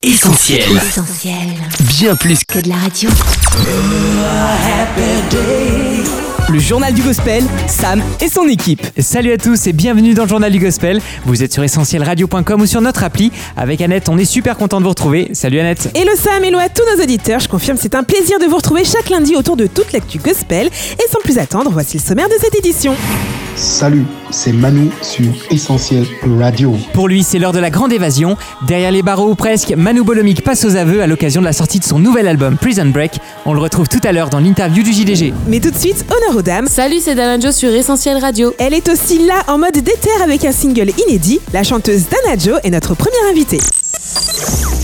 Essentiel. Essentiel. Bien plus Que de la radio. Le journal du gospel, Sam et son équipe. Salut à tous et bienvenue dans le journal du gospel. Vous êtes sur essentielradio.com ou sur notre appli. Avec Annette, on est super content de vous retrouver. Salut Annette. Hello Sam, hello à tous nos auditeurs. Je confirme, c'est un plaisir de vous retrouver chaque lundi autour de toute l'actu gospel. Et sans plus attendre, voici le sommaire de cette édition. Salut, c'est Manu sur Essentiel Radio. Pour lui, c'est l'heure de la grande évasion. Derrière les barreaux ou presque, Manu Bolomic passe aux aveux à l'occasion de la sortie de son nouvel album Prison Break. On le retrouve tout à l'heure dans l'interview du JDG. Mais tout de suite, honneur aux dames. Salut, c'est Dana Jo sur Essentiel Radio. Elle est aussi là en mode déter avec un single inédit. La chanteuse Dana Jo est notre première invitée.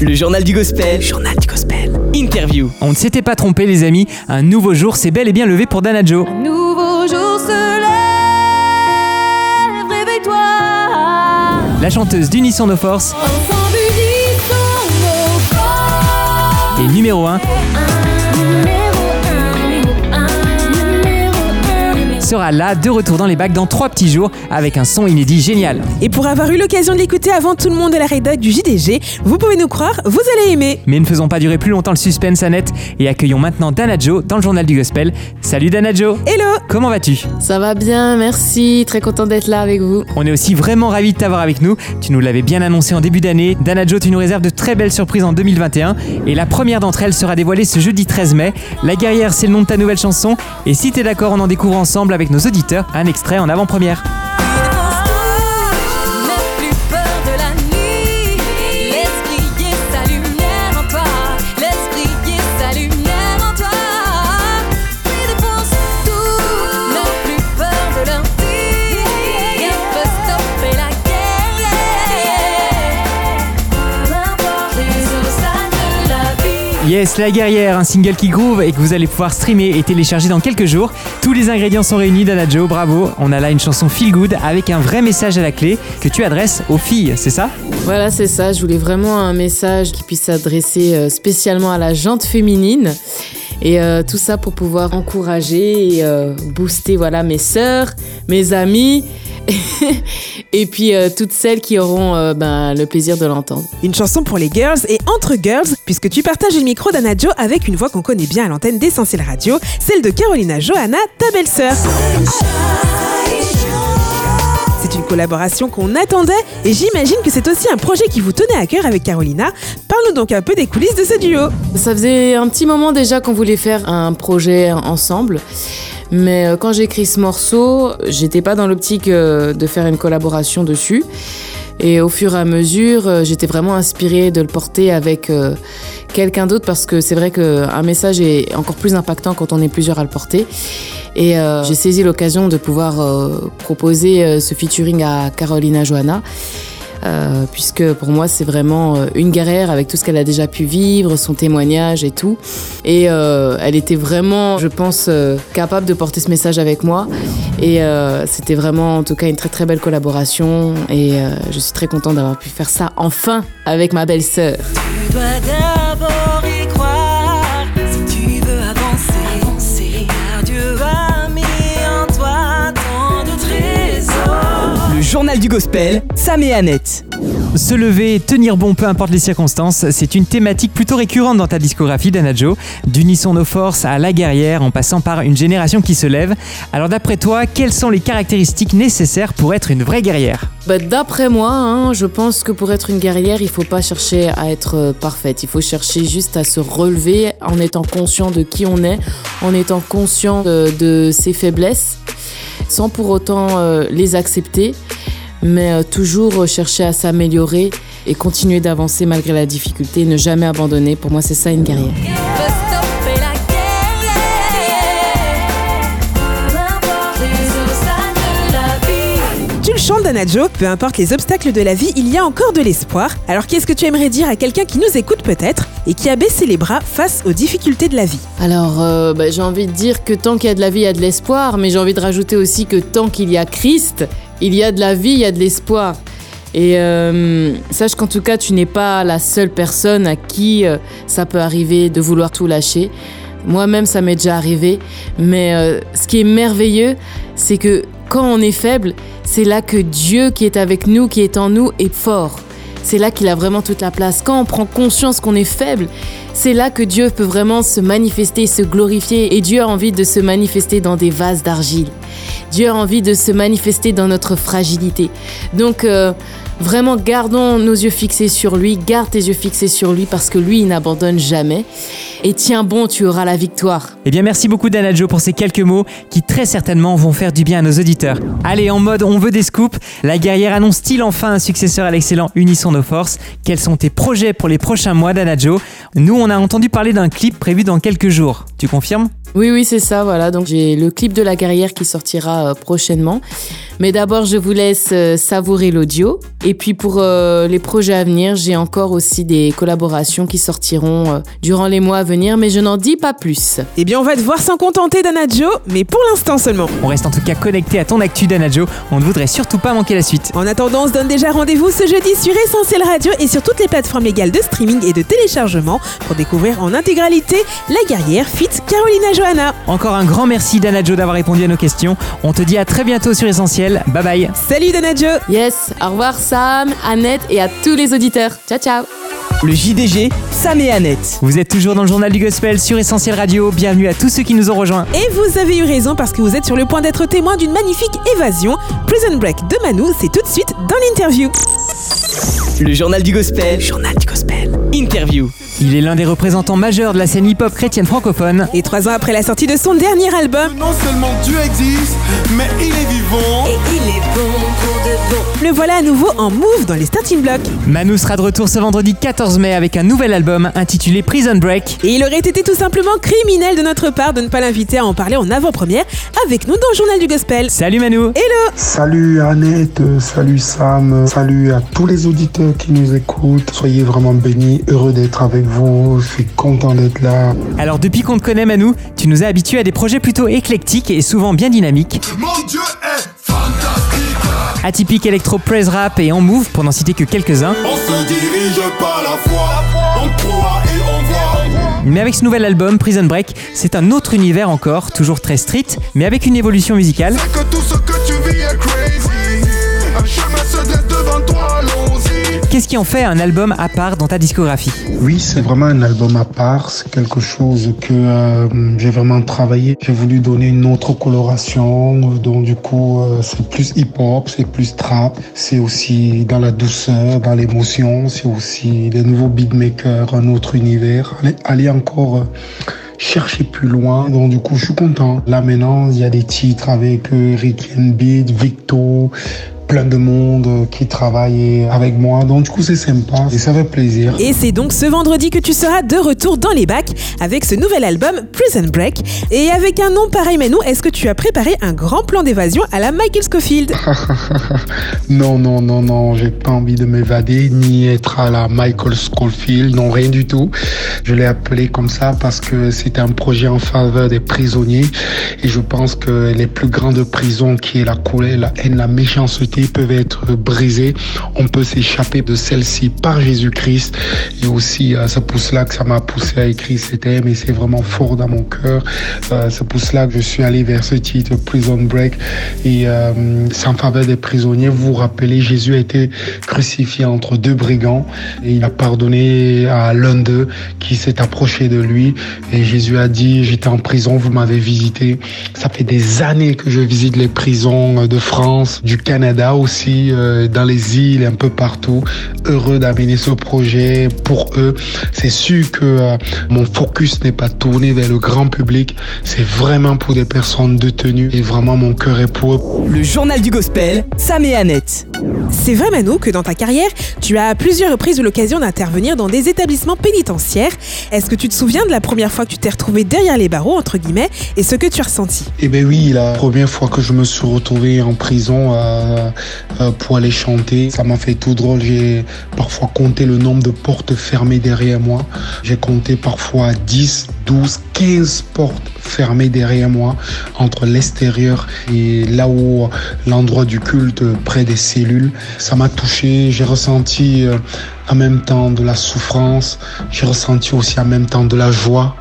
Le journal du gospel. Journal du gospel. Interview. On ne s'était pas trompé les amis, un nouveau jour s'est bel et bien levé pour Dana Jo. La chanteuse d'Unisson nos forces Ensemble unissons nos forces. est numéro 1 sera là de retour dans les bacs dans 3 petits jours avec un son inédit génial. Et pour avoir eu l'occasion de l'écouter avant tout le monde à la rédac du JDG, vous pouvez nous croire, vous allez aimer. Mais ne faisons pas durer plus longtemps le suspense Annette et accueillons maintenant Dana Jo dans le journal du gospel. Salut Dana Jo Hello Comment vas-tu? Ça va bien, merci. Très content d'être là avec vous. On est aussi vraiment ravis de t'avoir avec nous. Tu nous l'avais bien annoncé en début d'année. Dana Jo, tu nous réserves de très belles surprises en 2021. Et la première d'entre elles sera dévoilée ce jeudi 13 mai. La guerrière, c'est le nom de ta nouvelle chanson. Et si t'es d'accord, on en découvre ensemble avec nos auditeurs un extrait en avant-première. Yes, La guerrière, un single qui groove et que vous allez pouvoir streamer et télécharger dans quelques jours. Tous les ingrédients sont réunis, Dana Jo, bravo. On a là une chanson feel good avec un vrai message à la clé que tu adresses aux filles, c'est ça? Voilà, c'est ça. Je voulais vraiment un message qui puisse s'adresser euh, spécialement à la jante féminine. Et euh, tout ça pour pouvoir encourager et euh, booster voilà, mes sœurs, mes amis et puis euh, toutes celles qui auront euh, ben, le plaisir de l'entendre. Une chanson pour les girls et entre girls, puisque tu partages le micro d'Anna Jo avec une voix qu'on connaît bien à l'antenne d'Essentiel Radio, celle de Carolina Johanna, ta belle-sœur. C'est une collaboration qu'on attendait et j'imagine que c'est aussi un projet qui vous tenait à cœur avec Carolina. Parle-nous donc un peu des coulisses de ce duo. Ça faisait un petit moment déjà qu'on voulait faire un projet ensemble. Mais euh, quand j'ai écrit ce morceau, j'étais pas dans l'optique euh, de faire une collaboration dessus. Et au fur et à mesure, euh, j'étais vraiment inspirée de le porter avec quelqu'un d'autre parce que c'est vrai qu'un message est encore plus impactant quand on est plusieurs à le porter. Et j'ai saisi l'occasion de pouvoir proposer ce featuring à Carolina Johanna. Euh, puisque pour moi c'est vraiment euh, une guerrière avec tout ce qu'elle a déjà pu vivre, son témoignage et tout. Et euh, elle était vraiment, je pense, capable de porter ce message avec moi. Et c'était vraiment en tout cas une très très belle collaboration. Et je suis très contente d'avoir pu faire ça enfin avec ma belle-sœur. Journal du gospel, Sam et Annette. Se lever, tenir bon peu importe les circonstances, c'est une thématique plutôt récurrente dans ta discographie, Dana Jo. D'unissons nos forces à la guerrière en passant par une génération qui se lève. Alors d'après toi, quelles sont les caractéristiques nécessaires pour être une vraie guerrière? Bah, D'après moi, hein, je pense que pour être une guerrière, il faut pas chercher à être euh, parfaite. Il faut chercher juste à se relever en étant conscient de qui on est, en étant conscient de, de ses faiblesses, sans pour autant euh, les accepter, mais euh, toujours chercher à s'améliorer et continuer d'avancer malgré la difficulté, ne jamais abandonner. Pour moi, c'est ça une guerrière. Tu le chantes d'Anna Jo, peu importe les obstacles de la vie, il y a encore de l'espoir. Alors qu'est-ce que tu aimerais dire à quelqu'un qui nous écoute peut-être et qui a baissé les bras face aux difficultés de la vie? Alors, euh, bah, j'ai envie de dire que tant qu'il y a de la vie, il y a de l'espoir, mais j'ai envie de rajouter aussi que tant qu'il y a Christ, il y a de la vie, il y a de l'espoir. Et euh, sache qu'en tout cas, tu n'es pas la seule personne à qui euh, ça peut arriver de vouloir tout lâcher. Moi-même, ça m'est déjà arrivé. Mais ce qui est merveilleux, c'est que quand on est faible, c'est là que Dieu qui est avec nous, qui est en nous, est fort. c'est là qu'il a vraiment toute la place. Quand on prend conscience qu'on est faible, c'est là que Dieu peut vraiment se manifester, se glorifier. Et Dieu a envie de se manifester dans des vases d'argile. Dieu a envie de se manifester dans notre fragilité. Donc, euh, vraiment, gardons nos yeux fixés sur lui. Garde tes yeux fixés sur lui parce que lui, il n'abandonne jamais. Et tiens bon, tu auras la victoire. Eh bien, merci beaucoup Dana Joe pour ces quelques mots qui très certainement vont faire du bien à nos auditeurs. Allez, en mode on veut des scoops, la guerrière annonce-t-il enfin un successeur à l'excellent Unissons nos forces? Quels sont tes projets pour les prochains mois, Dana Joe Nous, on a entendu parler d'un clip prévu dans quelques jours. Tu confirmes? Oui, oui, c'est ça, voilà. Donc j'ai le clip de la guerrière qui sortira euh, prochainement. Mais d'abord, je vous laisse euh, savourer l'audio. Et puis pour euh, les projets à venir, j'ai encore aussi des collaborations qui sortiront euh, durant les mois à venir, mais je n'en dis pas plus. Eh bien, on va devoir s'en contenter, Dana Joe, mais pour l'instant seulement. On reste en tout cas connecté à ton actu, Dana Joe. On ne voudrait surtout pas manquer la suite. En attendant, on se donne déjà rendez-vous ce jeudi sur Essentiel Radio et sur toutes les plateformes légales de streaming et de téléchargement pour découvrir en intégralité La Guerrière fit Carolina Johanna. Encore un grand merci, Dana Joe, d'avoir répondu à nos questions. On te dit à très bientôt sur Essentiel. Bye bye. Salut Dana Joe Yes, au revoir Sam, Annette et à tous les auditeurs. Ciao, ciao Le JDG, Sam et Annette. Vous êtes toujours dans le journal du gospel sur Essentiel Radio. Bienvenue à tous ceux qui nous ont rejoints. Et vous avez eu raison parce que vous êtes sur le point d'être témoin d'une magnifique évasion. Prison Break de Manu, c'est tout de suite dans l'interview. Le journal du gospel. Journal du gospel. Interview. Il est l'un des représentants majeurs de la scène hip-hop chrétienne francophone. Et trois ans après la sortie de son dernier album, Non seulement Dieu existe, mais il est vivant. le voilà à nouveau en move dans les starting blocks. Manu sera de retour ce vendredi 14 mai avec un nouvel album intitulé Prison Break. Et il aurait été tout simplement criminel de notre part de ne pas l'inviter à en parler en avant-première avec nous dans le journal du gospel. Salut Manu Hello Salut Annette, salut Sam, salut à tous les auditeurs qui nous écoutent. Soyez vraiment bénis, heureux d'être avec vous. Je suis content d'être là. Alors depuis qu'on te connaît Manu, tu nous as habitués à des projets plutôt éclectiques et souvent bien dynamiques. Mon Dieu est fantastique. Atypique électro praise rap et en move pour n'en citer que quelques-uns. On se dirige par la foi. On croit et on voit. Mais avec ce nouvel album Prison Break, c'est un autre univers encore, toujours très street, mais avec une évolution musicale. Que tout ce que Qu'est-ce qui en fait un album à part dans ta discographie Oui, c'est vraiment un album à part. C'est quelque chose que euh, j'ai vraiment travaillé. J'ai voulu donner une autre coloration. Donc du coup, euh, c'est plus hip-hop, c'est plus trap. C'est aussi dans la douceur, dans l'émotion. C'est aussi des nouveaux beatmakers, un autre univers. Aller, aller encore... euh, chercher plus loin. Donc du coup, je suis content. Là maintenant, il y a des titres avec Ricky and Beat, Victo, plein de monde qui travaille avec moi. Donc du coup, c'est sympa et ça fait plaisir. Et c'est donc ce vendredi que tu seras de retour dans les bacs avec ce nouvel album Prison Break. Et avec un nom pareil Manu, est-ce que tu as préparé un grand plan d'évasion à la Michael Scofield non, non, non, non, j'ai pas envie de m'évader ni être à la Michael Schofield, non, rien du tout. Je l'ai appelé comme ça parce que c'était un projet en faveur des prisonniers et je pense que les plus grandes prisons qui est la colère, la haine, la méchanceté peuvent être brisées. On peut s'échapper de celle-ci par Jésus-Christ et aussi euh, c'est pour cela que ça m'a poussé à écrire ces thèmes et c'est vraiment fort dans mon cœur. Euh, c'est pour cela que je suis allé vers ce titre Prison Break et euh, faveur des prisonniers. Vous vous rappelez, Jésus a été crucifié entre deux brigands et il a pardonné à l'un d'eux qui s'est approché de lui et Jésus a dit j'étais en prison, vous m'avez visité. Ça fait des années que je visite les prisons de France, du Canada aussi, euh, dans les îles, un peu partout. Heureux d'amener ce projet pour eux. C'est sûr que euh, mon focus n'est pas tourné vers le grand public. C'est vraiment pour des personnes détenues et vraiment mon cœur est pour eux. Le journal du gospel, Sam et Annette. C'est vrai Manu que dans ta carrière, tu as à plusieurs reprises eu l'occasion d'intervenir dans des établissements pénitentiaires. Est-ce que tu te souviens de la première fois que tu t'es retrouvé derrière les barreaux, entre guillemets, et ce que tu as ressenti? Eh ben oui, la première fois que je me suis retrouvé en prison euh, pour aller chanter, ça m'a fait tout drôle. J'ai parfois compté le nombre de portes fermées derrière moi. J'ai compté parfois 10, 12, 15 portes fermées derrière moi entre l'extérieur et là où l'endroit du culte euh, près des cellules. Ça m'a touché, j'ai ressenti euh, en même temps de la souffrance, j'ai ressenti aussi en même temps de la joie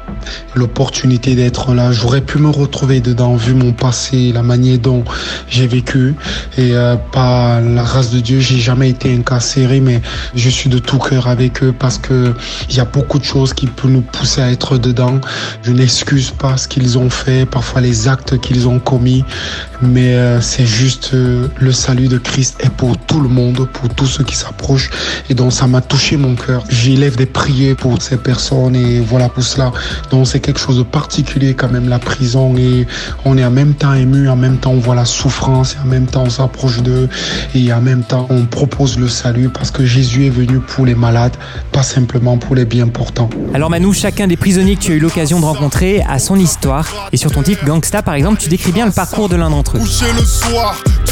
l'opportunité d'être là. J'aurais pu me retrouver dedans vu mon passé, la manière dont j'ai vécu. Et euh, par la grâce de Dieu, j'ai jamais été incarcéré, mais je suis de tout cœur avec eux parce que il y a beaucoup de choses qui peuvent nous pousser à être dedans. Je n'excuse pas ce qu'ils ont fait, parfois les actes qu'ils ont commis, mais euh, c'est juste euh, le salut de Christ est pour tout le monde, pour tous ceux qui s'approchent. Et donc ça m'a touché mon cœur. J'élève des prières pour ces personnes et voilà pour cela. Donc c'est quelque chose de particulier quand même la prison et on est en même temps ému, en même temps on voit la souffrance, et en même temps on s'approche d'eux et en même temps on propose le salut parce que Jésus est venu pour les malades, pas simplement pour les bien portants. Alors Manu, chacun des prisonniers que tu as eu l'occasion de rencontrer a son histoire. Et sur ton titre Gangsta par exemple, tu décris bien le parcours de l'un d'entre eux.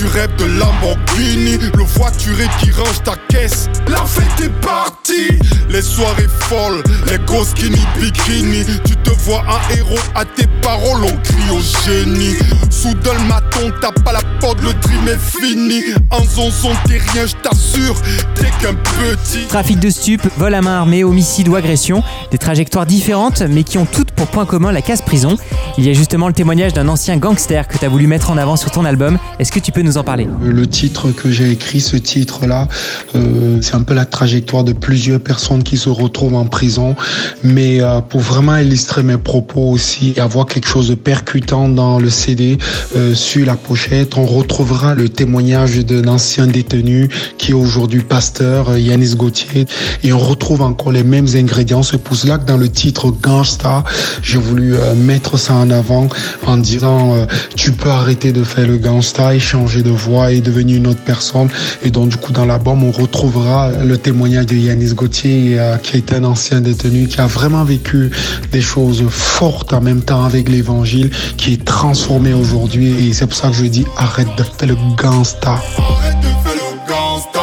Tu rêves de Lamborghini, le voituré qui range ta caisse. La fête est partie, les soirées folles, les grosses skinny bikini. Tu te vois un héros, à tes paroles on crie au génie. Soudain le maton, t'as pas la porte, le dream est fini. En zonzon, t'es rien, je t'assure, t'es qu'un petit. Trafic de stupes, vol à main armée, homicide ou agression, des trajectoires différentes mais qui ont toutes pour point commun la casse-prison. Il y a justement le témoignage d'un ancien gangster que tu as voulu mettre en avant sur ton album. Est-ce que tu peux nous en parler? Le titre que j'ai écrit, ce titre-là, euh, c'est un peu la trajectoire de plusieurs personnes qui se retrouvent en prison. Mais euh, pour vraiment illustrer mes propos aussi et avoir quelque chose de percutant dans le CD, euh, sur la pochette, on retrouvera le témoignage d'un ancien détenu qui est aujourd'hui pasteur, euh, Yanis Gauthier. Et on retrouve encore les mêmes ingrédients. C'est pour cela que dans le titre Gangsta, j'ai voulu euh, mettre ça en avant en disant euh, tu peux arrêter de faire le gangsta et changer de voix et devenir une autre personne. Et donc du coup dans l'album on retrouvera le témoignage de Yanis Gauthier euh, qui est un ancien détenu qui a vraiment vécu des choses fortes en même temps avec l'évangile qui est transformé aujourd'hui et c'est pour ça que je dis arrête de faire le gangsta. Arrête de faire le gangsta.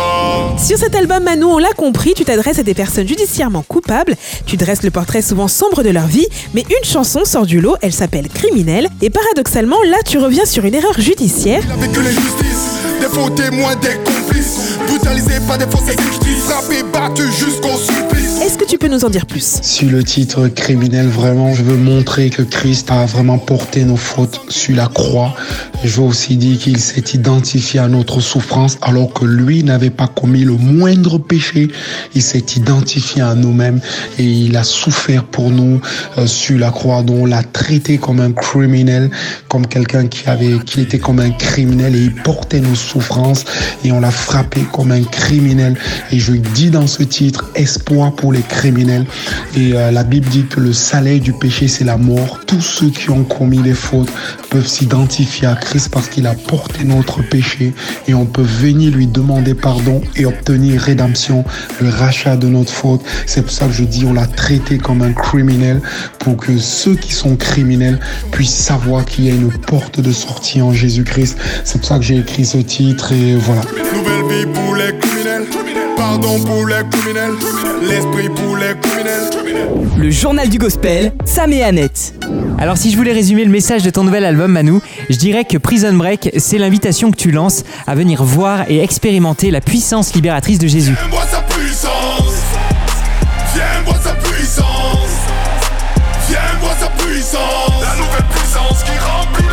Sur cet album, Manu, on l'a compris, tu t'adresses à des personnes judiciairement coupables, tu dresses le portrait souvent sombre de leur vie, mais une chanson sort du lot, elle s'appelle Criminel, et paradoxalement, là, tu reviens sur une erreur judiciaire. Il avait que l'injustice, des faux témoins, des complices. Brutalisés par des fausses injustices, frappés, battus jusqu'au supplice. Tu peux nous en dire plus? Sur le titre criminel, vraiment, je veux montrer que Christ a vraiment porté nos fautes sur la croix. Je veux aussi dire qu'il s'est identifié à notre souffrance alors que lui n'avait pas commis le moindre péché. Il s'est identifié à nous-mêmes et il a souffert pour nous euh, sur la croix. Donc on l'a traité comme un criminel, comme quelqu'un qui avait, qui était comme un criminel et il portait nos souffrances et on l'a frappé comme un criminel. Et je dis dans ce titre espoir pour les criminels. Et euh, la Bible dit que le salaire du péché c'est la mort. Tous ceux qui ont commis des fautes peuvent s'identifier à Christ parce qu'il a porté notre péché et on peut venir lui demander pardon et obtenir rédemption, le rachat de notre faute. C'est pour ça que je dis on l'a traité comme un criminel pour que ceux qui sont criminels puissent savoir qu'il y a une porte de sortie en Jésus-Christ. C'est pour ça que j'ai écrit ce titre et voilà. Pardon pour les criminels. L'esprit pour les criminels. Le journal du gospel, Sam et Annette. Alors si je voulais résumer le message de ton nouvel album Manu, je dirais que Prison Break, c'est l'invitation que tu lances à venir voir et expérimenter la puissance libératrice de Jésus. Viens voir sa puissance. Viens voir sa puissance. Viens voir sa puissance. La nouvelle puissance qui remplit.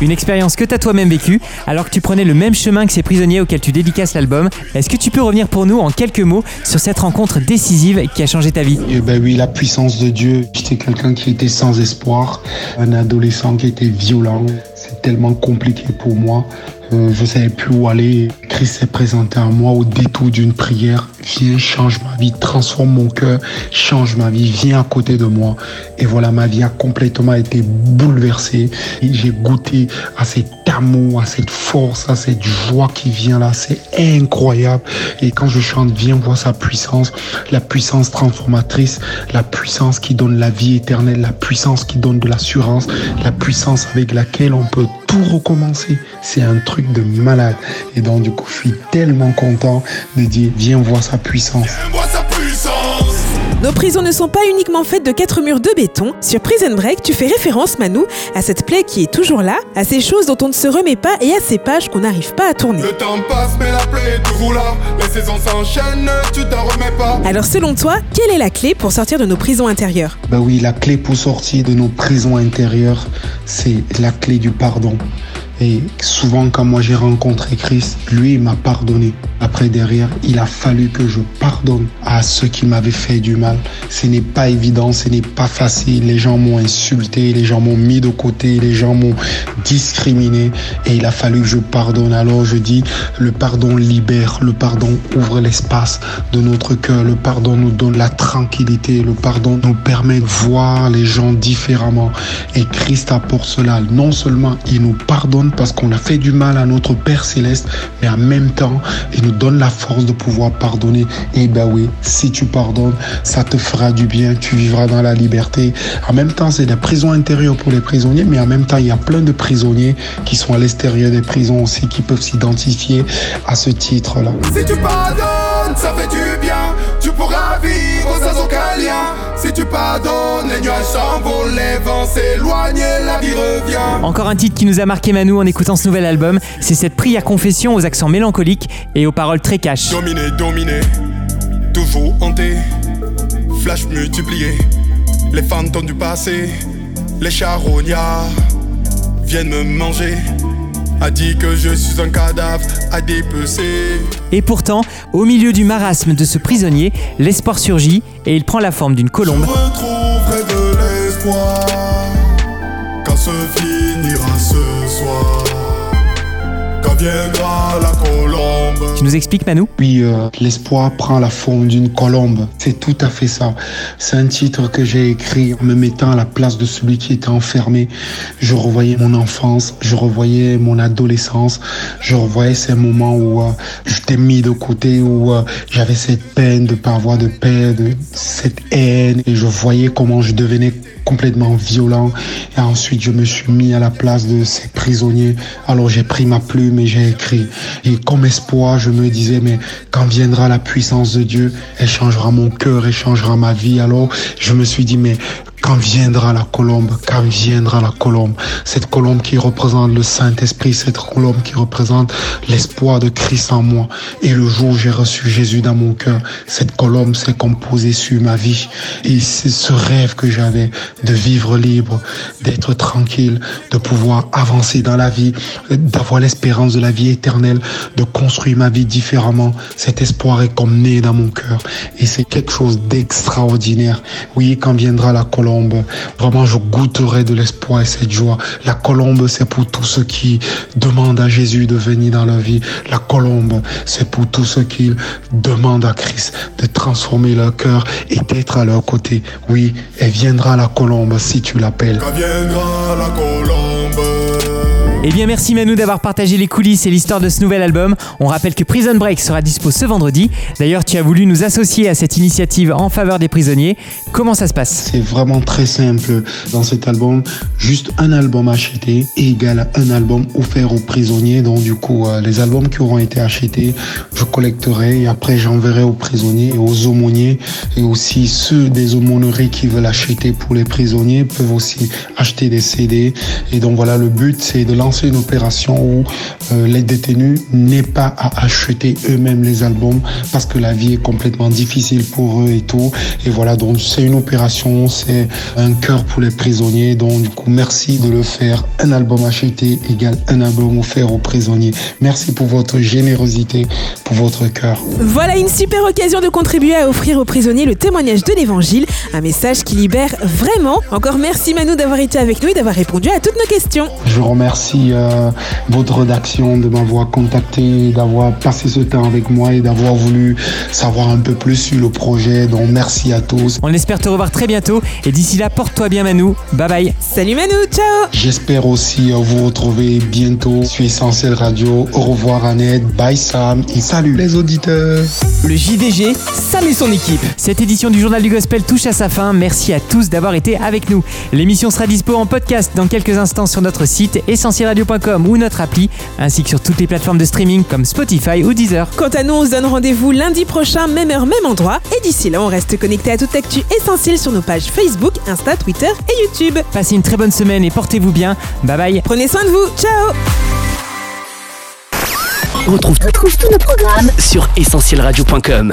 Une expérience que tu as toi-même vécue alors que tu prenais le même chemin que ces prisonniers auxquels tu dédicaces l'album. Est-ce que tu peux revenir pour nous en quelques mots sur cette rencontre décisive qui a changé ta vie? Eh ben oui, la puissance de Dieu. J'étais quelqu'un qui était sans espoir, un adolescent qui était violent. C'est tellement compliqué pour moi. Euh, je savais plus où aller. Christ s'est présenté à moi au détour d'une prière. Viens, change ma vie, transforme mon cœur, change ma vie, viens à côté de moi. Et voilà, ma vie a complètement été bouleversée. J'ai goûté à cet amour, à cette force, à cette joie qui vient là. C'est incroyable. Et quand je chante, viens voir sa puissance, la puissance transformatrice, la puissance qui donne la vie éternelle, la puissance qui donne de l'assurance, la puissance avec laquelle on peut tout recommencer. C'est un truc de malade. Et donc, du coup, je suis tellement content de dire, viens voir sa sa puissance. Nos prisons ne sont pas uniquement faites de quatre murs de béton. Sur Prison Break, tu fais référence, Manou, à cette plaie qui est toujours là, à ces choses dont on ne se remet pas et à ces pages qu'on n'arrive pas à tourner. Le temps passe, mais la plaie est toujours là. Les saisons s'enchaînent, tu t'en remets pas. Alors selon toi, quelle est la clé pour sortir de nos prisons intérieures? Ben oui, la clé pour sortir de nos prisons intérieures, c'est la clé du pardon. Et souvent, quand moi j'ai rencontré Christ, lui m'a pardonné. Après, derrière, il a fallu que je pardonne à ceux qui m'avaient fait du mal. Ce n'est pas évident, ce n'est pas facile. Les gens m'ont insulté, les gens m'ont mis de côté, les gens m'ont discriminé. Et il a fallu que je pardonne. Alors je dis, le pardon libère, le pardon ouvre l'espace de notre cœur. Le pardon nous donne la tranquillité. Le pardon nous permet de voir les gens différemment. Et Christ apporte cela. Non seulement il nous pardonne parce qu'on a fait du mal à notre Père céleste, mais en même temps, il nous donne la force de pouvoir pardonner. Et ben oui, si tu pardonnes, ça te fera du bien. Tu vivras dans la liberté. En même temps, c'est des prisons intérieures pour les prisonniers, mais en même temps, il y a plein de prisonniers qui sont à l'extérieur des prisons aussi, qui peuvent s'identifier à ce titre-là. Tu pardonnes, les nuages s'envolent, les vents s'éloignent la vie revient. Encore un titre qui nous a marqué Manu en écoutant ce nouvel album, c'est cette prière confession aux accents mélancoliques et aux paroles très cash. Dominé, dominé, toujours hanté, flash multiplié, les fantômes du passé, les charognards viennent me manger. A dit que je suis un cadavre à dépecer. Et pourtant, au milieu du marasme de ce prisonnier, l'espoir surgit et il prend la forme d'une Je colombe. retrouverai de l'espoir quand se finira ce soir. La colombe. Tu nous expliques Manu Puis euh, l'espoir prend la forme d'une colombe. C'est tout à fait ça. C'est un titre que j'ai écrit en me mettant à la place de celui qui était enfermé. Je revoyais mon enfance, je revoyais mon adolescence, je revoyais ces moments où euh, je t'ai mis de côté, où euh, j'avais cette peine de pas avoir de paix, de cette haine, et je voyais comment je devenais complètement violent. Et ensuite, je me suis mis à la place de ces prisonniers. Alors j'ai pris ma plume et j'ai écrit. Et comme espoir, je me disais, mais quand viendra la puissance de Dieu, elle changera mon cœur, elle changera ma vie. Alors je me suis dit, mais quand viendra la colombe, quand viendra la colombe, cette colombe qui représente le Saint-Esprit, cette colombe qui représente l'espoir de Christ en moi. Et le jour où j'ai reçu Jésus dans mon cœur, cette colombe s'est composée sur ma vie. Et c'est ce rêve que j'avais de vivre libre, d'être tranquille, de pouvoir avancer dans la vie, d'avoir l'espérance de la vie éternelle, de construire ma vie différemment. Cet espoir est comme né dans mon cœur. Et c'est quelque chose d'extraordinaire. Oui, quand viendra la colombe, vraiment je goûterai de l'espoir et cette joie. La colombe, c'est pour tous ceux qui demandent à Jésus de venir dans leur vie. La colombe, c'est pour tous ceux qui demandent à Christ de transformer leur cœur et d'être à leur côté. Oui, elle viendra la colombe si tu l'appelles. Eh bien merci Manu d'avoir partagé les coulisses et l'histoire de ce nouvel album. On rappelle que Prison Break sera dispo ce vendredi. D'ailleurs tu as voulu nous associer à cette initiative en faveur des prisonniers. Comment ça se passe? C'est vraiment très simple dans cet album. Juste un album acheté égale un album offert aux prisonniers. Donc du coup, euh, les albums qui auront été achetés, je collecterai et après j'enverrai aux prisonniers et aux aumôniers. Et aussi ceux des aumôneries qui veulent acheter pour les prisonniers peuvent aussi acheter des CD. Et donc voilà, le but c'est de lancer une opération où euh, les détenus n'aient pas à acheter eux-mêmes les albums parce que la vie est complètement difficile pour eux et tout. Et voilà, donc c'est une opération, c'est un cœur pour les prisonniers. Donc du coup, merci de le faire. Un album acheté égale un album offert aux prisonniers. Merci pour votre générosité, pour votre cœur. Voilà une super occasion de contribuer à offrir aux prisonniers le témoignage de l'évangile, un message qui libère vraiment. Encore merci Manu d'avoir été avec nous et d'avoir répondu à toutes nos questions. Je remercie euh, votre rédaction de m'avoir contacté, d'avoir passé ce temps avec moi et d'avoir voulu savoir un peu plus sur le projet. Donc merci à tous. On espère te revoir très bientôt et d'ici là porte-toi bien Manu. Bye bye. Salut Manu, ciao J'espère aussi euh, vous retrouver bientôt sur Essentiel Radio. Au revoir Annette, bye Sam et salut les auditeurs. Le JDG, Sam et son équipe. Cette édition du Journal du Gospel touche à sa fin. Merci à tous d'avoir été avec nous. L'émission sera dispo en podcast dans quelques instants sur notre site essentielradio.com. essentielradio.com ou notre appli, ainsi que sur toutes les plateformes de streaming comme Spotify ou Deezer. Quant à nous, on se donne rendez-vous lundi prochain, même heure, même endroit. Et d'ici là, on reste connecté à toute actu essentielle sur nos pages Facebook, Insta, Twitter et YouTube. Passez une très bonne semaine et portez-vous bien. Bye bye. Prenez soin de vous. Ciao Retrouve Retrouve tous nos programmes sur essentielradio.com.